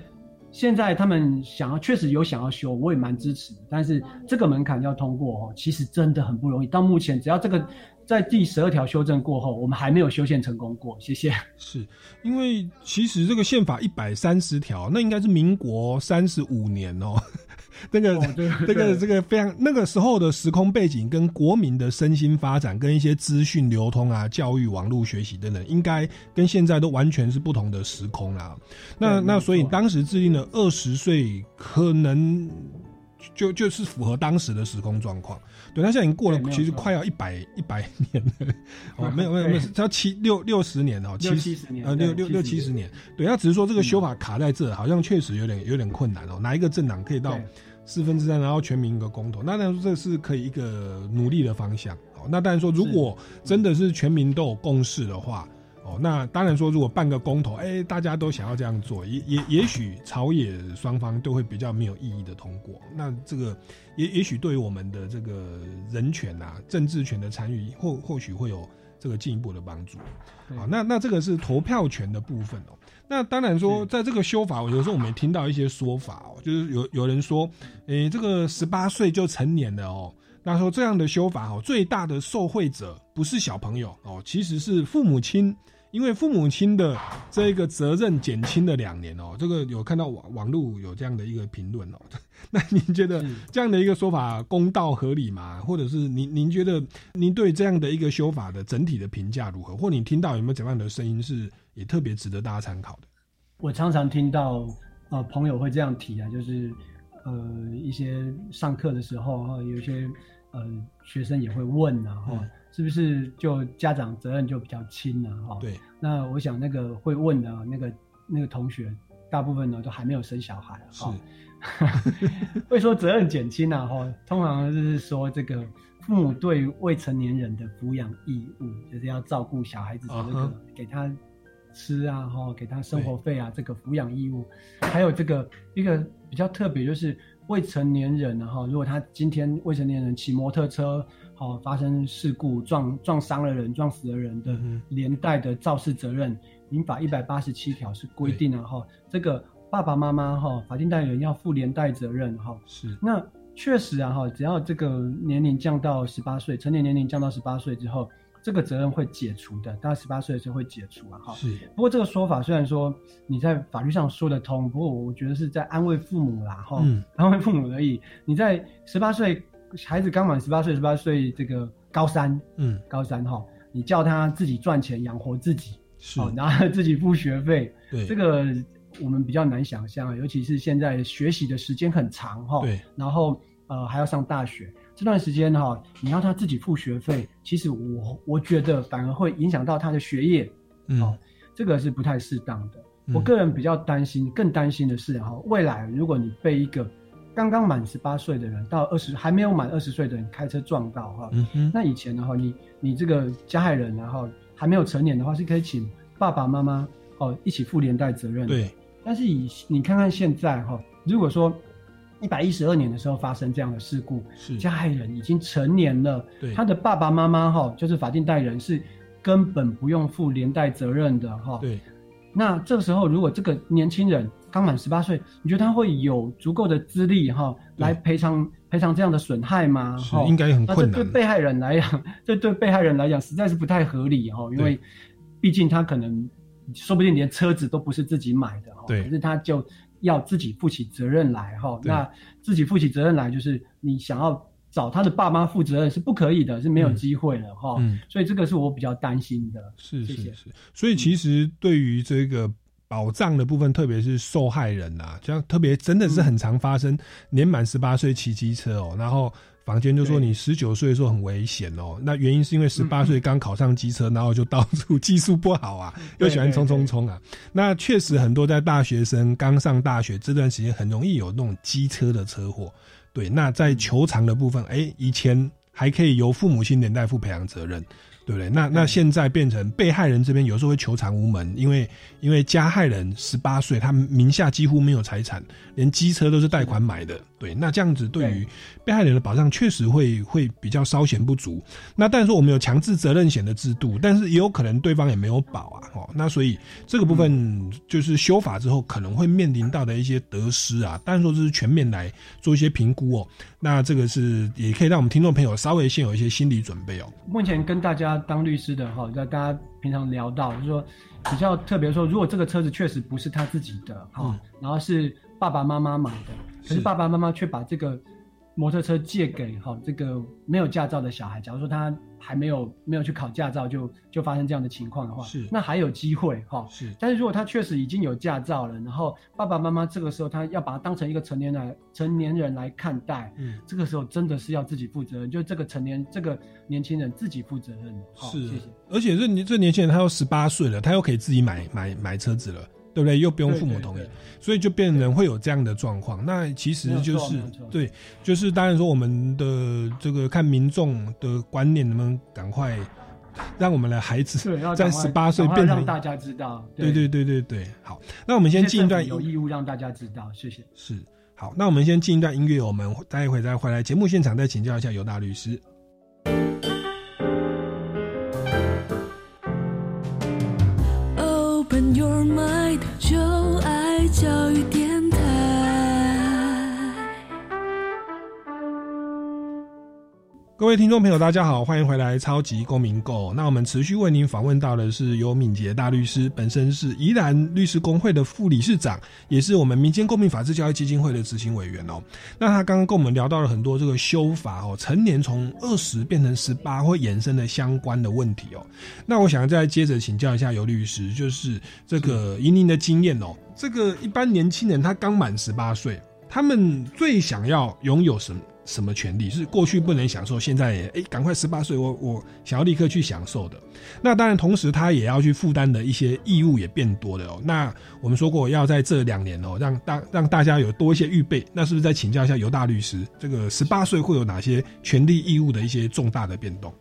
现在他们想要确实有想要修，我也蛮支持。但是这个门槛要通过哦，其实真的很不容易。到目前，只要这个在第十二条修正过后，我们还没有修宪成功过。谢谢。是因为其实这个宪法一百三十条，那应该是民国三十五年哦。那个，这 个，这个非常那个时候的时空背景，跟国民的身心发展，跟一些资讯流通啊、教育、网络学习等等，应该跟现在都完全是不同的时空啦。那那所以当时制定的二十岁，可能就就是符合当时的时空状况。对，他现在已经过了，其实快要一百一百年了。哦，没有没有没有，要七六六十年哦，七七十年呃六六六七十年。对，他只是说这个修法卡在这，好像确实有点有点困难哦。哪一个政党可以到？四分之三，然后全民一个公投，那当然说这是可以一个努力的方向。哦，那当然说如果真的是全民都有共识的话，哦，那当然说如果办个公投，哎，大家都想要这样做，也也也许朝野双方都会比较没有意义的通过。那这个也也许对于我们的这个人权啊、政治权的参与，或或许会有这个进一步的帮助。好，那那这个是投票权的部分哦。那当然说，在这个修法，有时候我们也听到一些说法哦，就是有有人说，诶，这个十八岁就成年了哦。那说这样的修法哦，最大的受惠者不是小朋友哦，其实是父母亲。因为父母亲的这个责任减轻了两年哦，这个有看到网网络有这样的一个评论哦，那您觉得这样的一个说法公道合理吗？或者是您您觉得您对这样的一个修法的整体的评价如何？或你听到有没有怎样的声音是也特别值得大家参考的？我常常听到呃朋友会这样提啊，就是呃一些上课的时候哈，有些呃学生也会问啊哈。是不是就家长责任就比较轻了哈？对。那我想那个会问的那个那个同学，大部分呢都还没有生小孩哈。会说责任减轻啊哈，通常就是说这个父母对未成年人的抚养义务，就是要照顾小孩子的这个给他吃啊哈，给他生活费啊这个抚养义务，还有这个一个比较特别就是未成年人哈，如果他今天未成年人骑摩托车。哦，发生事故撞撞伤了人，撞死了人的连带的肇事责任，民法一百八十七条是规定了哈，这个爸爸妈妈哈，法定代理人要负连带责任哈。是，那确实啊哈，只要这个年龄降到十八岁，成年年龄降到十八岁之后，这个责任会解除的，大概十八岁的时候会解除啊哈。是，不过这个说法虽然说你在法律上说得通，不过我觉得是在安慰父母啦哈，安慰父母而已。你在十八岁。孩子刚满十八岁，十八岁这个高三，嗯，高三哈，你叫他自己赚钱养活自己，是，然后自己付学费，对，这个我们比较难想象，尤其是现在学习的时间很长哈，对，然后呃还要上大学这段时间哈，你要他自己付学费，其实我我觉得反而会影响到他的学业，嗯，这个是不太适当的。我个人比较担心，更担心的是哈，未来如果你被一个刚刚满十八岁的人到二十还没有满二十岁的人开车撞到哈，那以前的话，你你这个加害人然后还没有成年的话，是可以请爸爸妈妈哦一起负连带责任。对。但是以你看看现在哈，如果说一百一十二年的时候发生这样的事故，是加害人已经成年了，对，他的爸爸妈妈哈就是法定代理人是根本不用负连带责任的哈。对。那这个时候如果这个年轻人。刚满十八岁，你觉得他会有足够的资历哈来赔偿赔偿这样的损害吗？是，应该很困难。这对被害人来讲，这对被害人来讲实在是不太合理哈，因为毕竟他可能说不定连车子都不是自己买的哈，对，可是他就要自己负起责任来哈。那自己负起责任来，就是你想要找他的爸妈负责任是不可以的，是没有机会了哈。所以这个是我比较担心的。是是是，所以其实对于这个。保障的部分，特别是受害人呐，这样特别真的是很常发生。年满十八岁骑机车哦，然后房间就说你十九岁的时候很危险哦。那原因是因为十八岁刚考上机车，然后就到处技术不好啊，又喜欢冲冲冲啊。那确实很多在大学生刚上大学这段时间，很容易有那种机车的车祸。对，那在球场的部分，哎，以前还可以由父母亲连带负赔偿责任。对不对？那那现在变成被害人这边有时候会求偿无门，因为因为加害人十八岁，他名下几乎没有财产，连机车都是贷款买的。对，那这样子对于被害人的保障确实会会比较稍显不足。那但是说我们有强制责任险的制度，但是也有可能对方也没有保啊，哦，那所以这个部分就是修法之后可能会面临到的一些得失啊。但是说这是全面来做一些评估哦，那这个是也可以让我们听众朋友稍微先有一些心理准备哦。目前跟大家当律师的哈，在大家平常聊到就是说比较特别说，如果这个车子确实不是他自己的哈，然后是爸爸妈妈买的，可是爸爸妈妈却把这个。摩托车借给哈这个没有驾照的小孩，假如说他还没有没有去考驾照，就就发生这样的情况的话，是那还有机会哈。是，但是如果他确实已经有驾照了，然后爸爸妈妈这个时候他要把他当成一个成年人成年人来看待，嗯，这个时候真的是要自己负责任，就这个成年这个年轻人自己负责任。是，谢谢。而且这年这年轻人他又十八岁了，他又可以自己买买买车子了。对不对？又不用父母同意，所以就变成会有这样的状况。那其实就是对，就是当然说我们的这个看民众的观念能不能赶快让我们的孩子在十八岁变成让大家知道。对对对对对，好，那我们先进一段有义务让大家知道，谢谢。是好，那我们先进一段音乐，我们待会再回来节目现场再请教一下尤大律师。位听众朋友，大家好，欢迎回来《超级公民购》。那我们持续为您访问到的是尤敏捷大律师，本身是宜兰律师工会的副理事长，也是我们民间公民法治教育基金会的执行委员哦。那他刚刚跟我们聊到了很多这个修法哦，成年从二十变成十八会延伸的相关的问题哦。那我想再接着请教一下尤律师，就是这个以您的经验哦，这个一般年轻人他刚满十八岁，他们最想要拥有什么？什么权利是过去不能享受，现在也哎，赶快十八岁，我我想要立刻去享受的。那当然，同时他也要去负担的一些义务也变多了哦。那我们说过要在这两年哦，让大让大家有多一些预备。那是不是再请教一下尤大律师，这个十八岁会有哪些权利义务的一些重大的变动？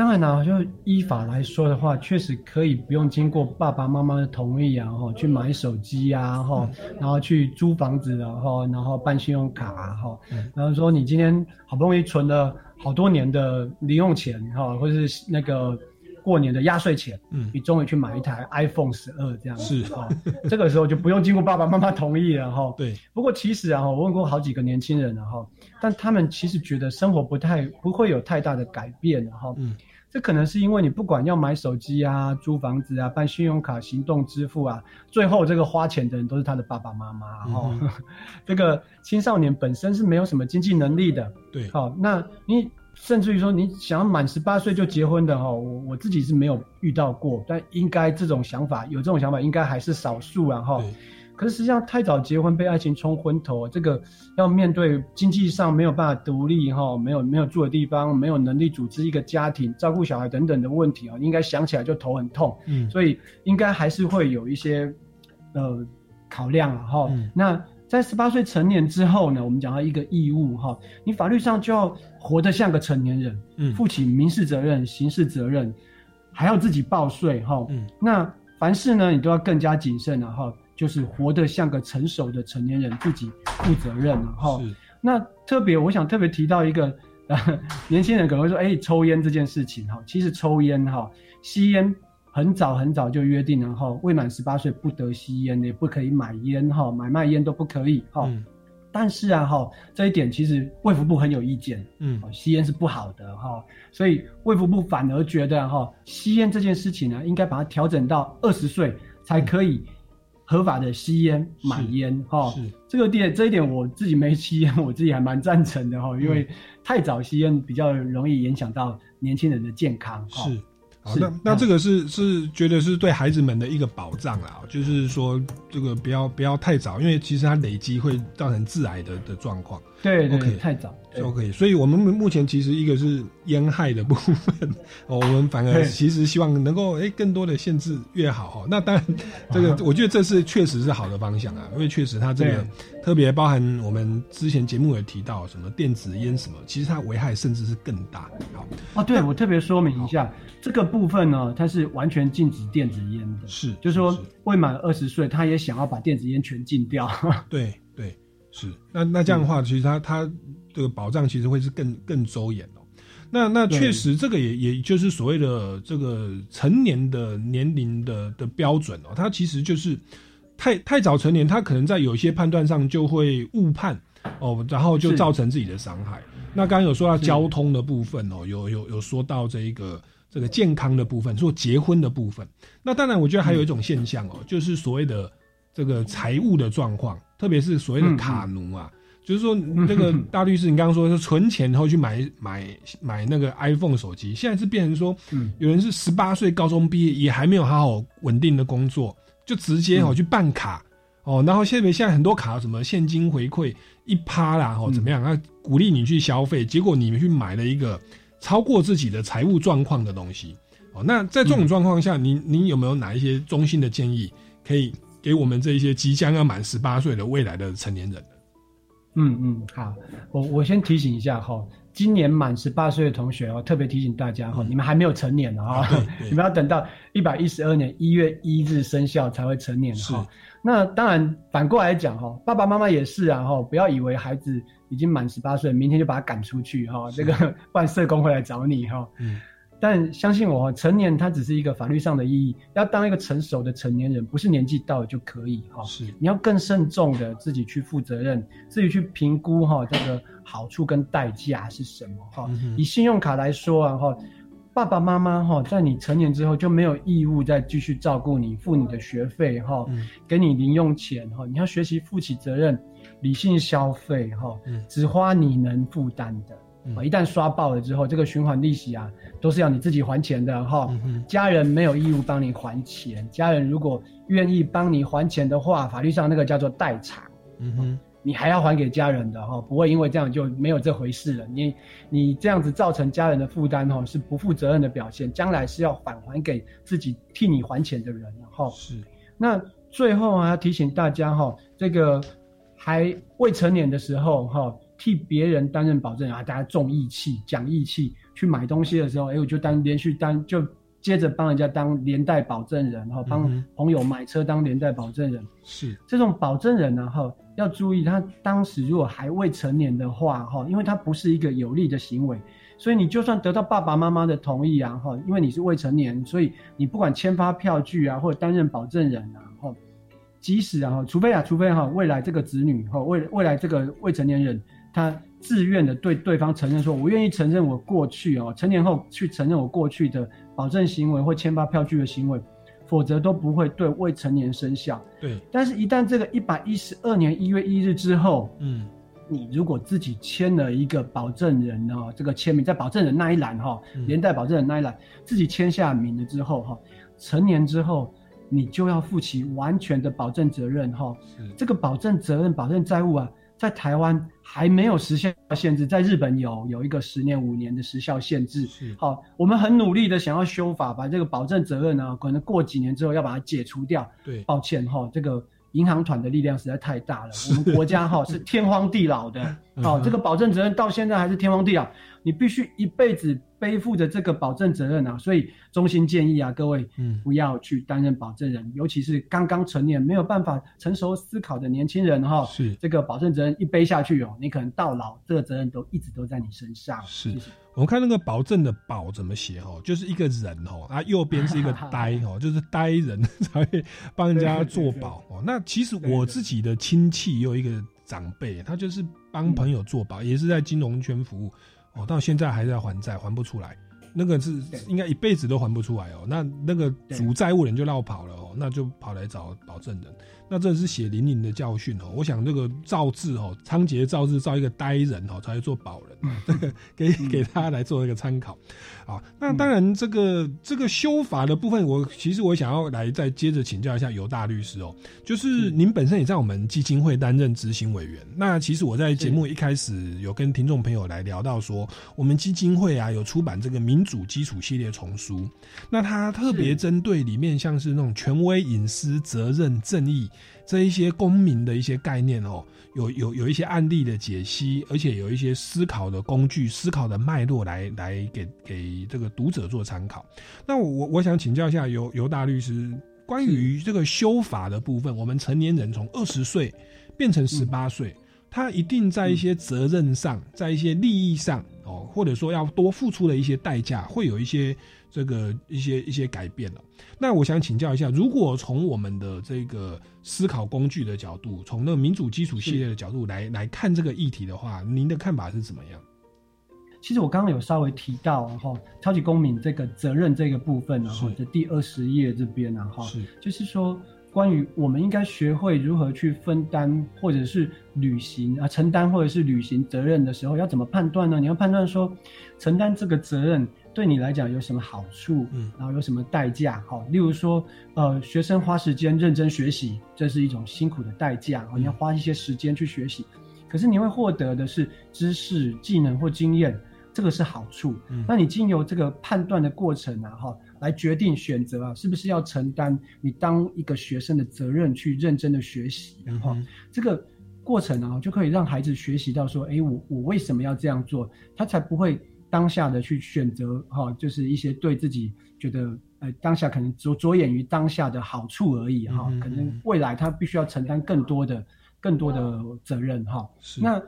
当然啦，就依法来说的话，确实可以不用经过爸爸妈妈的同意啊，哈，去买手机啊，哈，然后去租房子啊，哈，然后办信用卡啊，哈，然后说你今天好不容易存了好多年的零用钱，哈，或者是那个过年的压岁钱，嗯，你终于去买一台 iPhone 十二这样子是。哈，这个时候就不用经过爸爸妈妈同意了，哈，对。不过其实啊，我问过好几个年轻人了，哈，但他们其实觉得生活不太不会有太大的改变，哈，嗯。这可能是因为你不管要买手机啊、租房子啊、办信用卡、行动支付啊，最后这个花钱的人都是他的爸爸妈妈哦。这个青少年本身是没有什么经济能力的，对。好，那你甚至于说你想要满十八岁就结婚的哈，我我自己是没有遇到过，但应该这种想法有这种想法应该还是少数啊哈。可是实际上太早结婚被爱情冲昏头，这个要面对经济上没有办法独立哈，没有没有住的地方，没有能力组织一个家庭，照顾小孩等等的问题啊，应该想起来就头很痛。嗯，所以应该还是会有一些呃考量啊哈。那在十八岁成年之后呢，我们讲到一个义务哈，你法律上就要活得像个成年人，嗯，负起民事责任、刑事责任，还要自己报税哈。嗯，那凡事呢，你都要更加谨慎了哈。就是活得像个成熟的成年人，自己负责任了哈。那特别，我想特别提到一个年轻人可能会说，哎，抽烟这件事情哈，其实抽烟哈，吸烟很早很早就约定了哈，未满十八岁不得吸烟，也不可以买烟哈，买卖烟都不可以哈。但是啊哈，这一点其实卫福部很有意见，嗯，吸烟是不好的哈，所以卫福部反而觉得哈，吸烟这件事情呢，应该把它调整到二十岁才可以。合法的吸烟、买烟，哈，这个点这一点我自己没吸烟，我自己还蛮赞成的哈，因为太早吸烟比较容易影响到年轻人的健康，是。好，那那这个是是觉得是对孩子们的一个保障啦，就是说这个不要不要太早，因为其实它累积会造成致癌的的状况。对，OK，太早都可以。所以我们目前其实一个是烟害的部分，哦，我们反而其实希望能够哎更多的限制越好哈。那当然，这个 我觉得这是确实是好的方向啊，因为确实它这个特别包含我们之前节目也提到什么电子烟什么，其实它危害甚至是更大。好，哦，对我特别说明一下。这个部分呢，它是完全禁止电子烟的，是，就是说未满二十岁，他也想要把电子烟全禁掉。对对，是，那那这样的话，其实他他这个保障其实会是更更周延哦。那那确实，这个也也就是所谓的这个成年的年龄的的标准哦，它其实就是太太早成年，他可能在有些判断上就会误判哦，然后就造成自己的伤害。那刚刚有说到交通的部分哦，有有有说到这一个这个健康的部分，说结婚的部分。那当然，我觉得还有一种现象哦，就是所谓的这个财务的状况，特别是所谓的卡奴啊，就是说那个大律师，你刚刚说是存钱然后去买买买那个 iPhone 手机，现在是变成说，有人是十八岁高中毕业，也还没有好好稳定的工作，就直接哦去办卡。哦，然后现在现在很多卡什么现金回馈一趴啦，哦怎么样？啊，鼓励你去消费，结果你们去买了一个超过自己的财务状况的东西。哦，那在这种状况下，您您有没有哪一些中心的建议，可以给我们这一些即将要满十八岁的未来的成年人嗯嗯，好，我我先提醒一下哈，今年满十八岁的同学哦，特别提醒大家哈，你们还没有成年呢哈，你们要等到一百一十二年一月一日生效才会成年哈。那当然，反过来讲哈，爸爸妈妈也是啊哈，不要以为孩子已经满十八岁，明天就把他赶出去哈，这个办社工会来找你哈。嗯。但相信我，成年它只是一个法律上的意义，要当一个成熟的成年人，不是年纪到了就可以哈。是。你要更慎重的自己去负责任，自己去评估哈，这个好处跟代价是什么哈。以信用卡来说啊哈。爸爸妈妈哈，在你成年之后就没有义务再继续照顾你，付你的学费哈，给你零用钱哈，你要学习负起责任，理性消费哈，只花你能负担的。一旦刷爆了之后，这个循环利息啊，都是要你自己还钱的哈。家人没有义务帮你还钱，家人如果愿意帮你还钱的话，法律上那个叫做代偿。嗯哼。你还要还给家人的哈，不会因为这样就没有这回事了。你你这样子造成家人的负担哈，是不负责任的表现，将来是要返还给自己替你还钱的人哈。是。那最后啊，要提醒大家哈，这个还未成年的时候哈，替别人担任保证人啊，大家重义气、讲义气，去买东西的时候，哎，我就当连续当就。接着帮人家当连带保证人，哈，帮朋友买车当连带保证人，是这种保证人呢，哈，要注意，他当时如果还未成年的话，哈，因为他不是一个有利的行为，所以你就算得到爸爸妈妈的同意啊，哈，因为你是未成年，所以你不管签发票据啊，或者担任保证人啊，哈，即使啊，除非啊，除非哈，未来这个子女哈，未未来这个未成年人他自愿的对对方承认说，我愿意承认我过去哦，成年后去承认我过去的。保证行为或签发票据的行为，否则都不会对未成年生效。对，但是，一旦这个一百一十二年一月一日之后，嗯，你如果自己签了一个保证人呢，这个签名在保证人那一栏哈，连带保证人那一栏自己签下名了之后哈，成年之后，你就要负起完全的保证责任哈。这个保证责任、保证债务啊。在台湾还没有时效限制，在日本有有一个十年、五年的时效限制。好，我们很努力的想要修法，把这个保证责任呢，可能过几年之后要把它解除掉。对，抱歉哈，这个银行团的力量实在太大了，我们国家哈是天荒地老的。好，这个保证责任到现在还是天荒地老，你必须一辈子。背负着这个保证责任啊，所以衷心建议啊，各位，嗯，不要去担任保证人，尤其是刚刚成年、没有办法成熟思考的年轻人哈。是这个保证责任一背下去哦，你可能到老，这个责任都一直都在你身上。是我们看那个保证的保怎么写哦，就是一个人哦，啊，右边是一个 呆哦，就是呆人 才会帮人家做保哦。那其实我自己的亲戚有一个长辈，他就是帮朋友做保，也是在金融圈服务。哦，到现在还在还债，还不出来，那个是应该一辈子都还不出来哦。那那个主债务人就绕跑了哦，那就跑来找保证人。那这是血淋淋的教训哦！我想这个造字哦，仓颉造字造一个呆人哦，才会做保人，这个 给给他来做一个参考。啊，那当然这个这个修法的部分，我其实我想要来再接着请教一下尤大律师哦，就是您本身也在我们基金会担任执行委员。那其实我在节目一开始有跟听众朋友来聊到说，我们基金会啊有出版这个民主基础系列丛书，那它特别针对里面像是那种权威、隐私、责任、正义。这一些公民的一些概念哦，有有有一些案例的解析，而且有一些思考的工具、思考的脉络来来给给这个读者做参考。那我我想请教一下尤尤大律师，关于这个修法的部分，我们成年人从二十岁变成十八岁，他一定在一些责任上，在一些利益上哦，或者说要多付出的一些代价，会有一些这个一些一些改变了。那我想请教一下，如果从我们的这个思考工具的角度，从那个民主基础系列的角度来来看这个议题的话，您的看法是怎么样？其实我刚刚有稍微提到哈，超级公民这个责任这个部分呢，哈，的第二十页这边呢，哈，就是说关于我们应该学会如何去分担或者是履行啊承担或者是履行责任的时候，要怎么判断呢？你要判断说承担这个责任对你来讲有什么好处，嗯，然后有什么代价，哈，例如说呃，学生花时间认真学习，这是一种辛苦的代价，你要花一些时间去学习，可是你会获得的是知识、技能或经验。这个是好处，那你经由这个判断的过程啊，哈，来决定选择啊，是不是要承担你当一个学生的责任，去认真的学习，哈，这个过程啊，就可以让孩子学习到说，哎，我我为什么要这样做，他才不会当下的去选择，哈，就是一些对自己觉得，呃，当下可能着着眼于当下的好处而已，哈，可能未来他必须要承担更多的更多的责任，哈，那。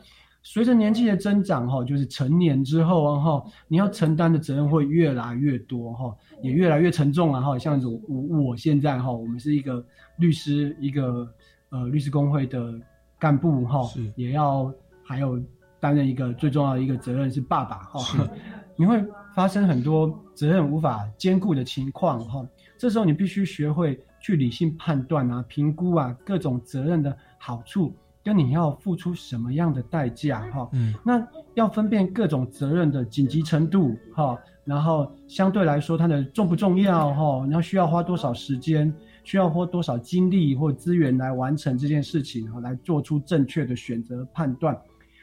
随着年纪的增长，哈，就是成年之后啊，哈，你要承担的责任会越来越多，哈，也越来越沉重了，哈。像我我现在哈，我们是一个律师，一个呃律师工会的干部，哈，也要还有担任一个最重要的一个责任是爸爸，哈。你会发生很多责任无法兼顾的情况，哈。这时候你必须学会去理性判断啊，评估啊各种责任的好处。跟你要付出什么样的代价哈？嗯，那要分辨各种责任的紧急程度哈，然后相对来说它的重不重要哈？然后需要花多少时间，需要花多少精力或资源来完成这件事情哈，来做出正确的选择判断。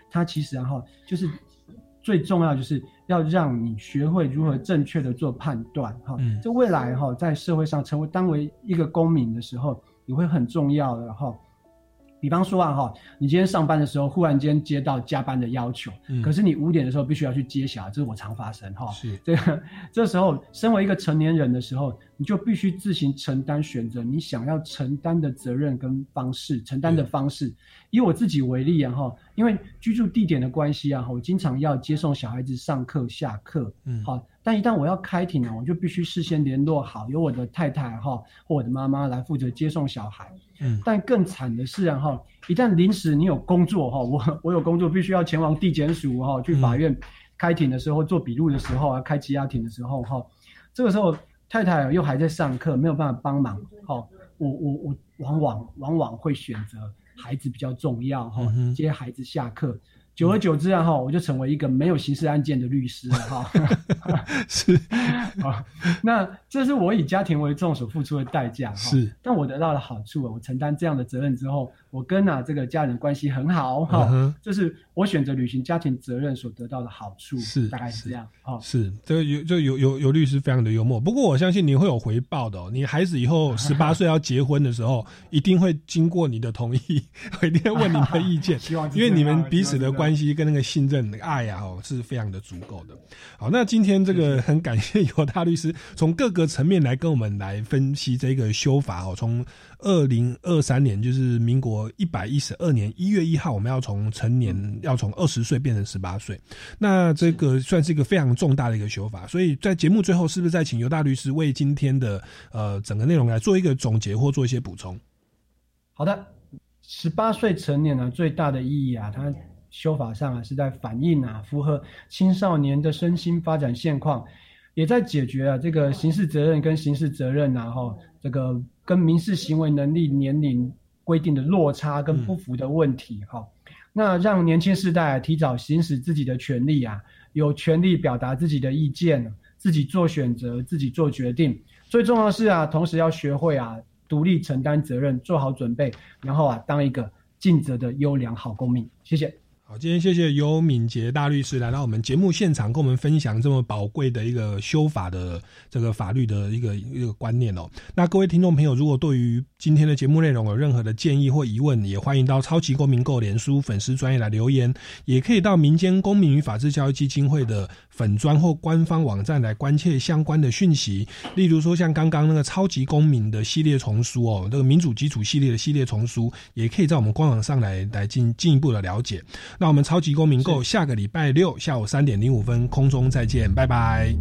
它其实哈，就是最重要就是要让你学会如何正确的做判断哈。嗯，这未来哈，在社会上成为当为一个公民的时候，你会很重要的哈。比方说啊哈，你今天上班的时候忽然间接到加班的要求，可是你五点的时候必须要去接小孩，这是我常发生哈。是这个这时候，身为一个成年人的时候，你就必须自行承担选择你想要承担的责任跟方式，承担的方式。以我自己为例啊哈，因为居住地点的关系啊，我经常要接送小孩子上课下课，嗯，好。但一旦我要开庭呢，我就必须事先联络好，由我的太太哈或我的妈妈来负责接送小孩。嗯，但更惨的是啊哈，一旦临时你有工作哈，我我有工作必须要前往地检署哈去法院开庭的时候做笔录的时候啊，开羁押庭的时候哈，这个时候太太又还在上课，没有办法帮忙哈，我我我往往往往会选择孩子比较重要哈，接孩子下课。久而久之啊，哈，我就成为一个没有刑事案件的律师了，哈。是 啊，那这是我以家庭为重所付出的代价，哈。是，但我得到了好处，我承担这样的责任之后，我跟啊这个家人关系很好，哈。这是我选择履行家庭责任所得到的好处，是大概是这样，哈。是这个有就有有有律师非常的幽默，不过我相信你会有回报的。你孩子以后 十八岁要结婚的时候，一定会经过你的同意，一定会问你的意见，希望因为你们彼此的关。关系跟那个信任、那个爱啊，哦，是非常的足够的。好，那今天这个很感谢尤大律师从各个层面来跟我们来分析这个修法哦。从二零二三年，就是民国一百一十二年一月一号，我们要从成年要从二十岁变成十八岁，那这个算是一个非常重大的一个修法。所以在节目最后，是不是再请尤大律师为今天的呃整个内容来做一个总结或做一些补充？好的，十八岁成年呢，最大的意义啊，它。修法上啊，是在反映啊，符合青少年的身心发展现况，也在解决啊这个刑事责任跟刑事责任啊，哈，这个跟民事行为能力年龄规定的落差跟不符的问题，哈。那让年轻世代提早行使自己的权利啊，有权利表达自己的意见，自己做选择，自己做决定。最重要的是啊，同时要学会啊，独立承担责任，做好准备，然后啊，当一个尽责的优良好公民。谢谢。好，今天谢谢尤敏杰大律师来到我们节目现场，跟我们分享这么宝贵的一个修法的这个法律的一个一个观念哦。那各位听众朋友，如果对于今天的节目内容有任何的建议或疑问，也欢迎到超级公民购联书粉丝专业来留言，也可以到民间公民与法治教育基金会的粉专或官方网站来关切相关的讯息。例如说，像刚刚那个超级公民的系列丛书哦，这个民主基础系列的系列丛书，也可以在我们官网上来来进进一步的了解。那我们超级公民购下个礼拜六下午三点零五分空中再见，拜拜。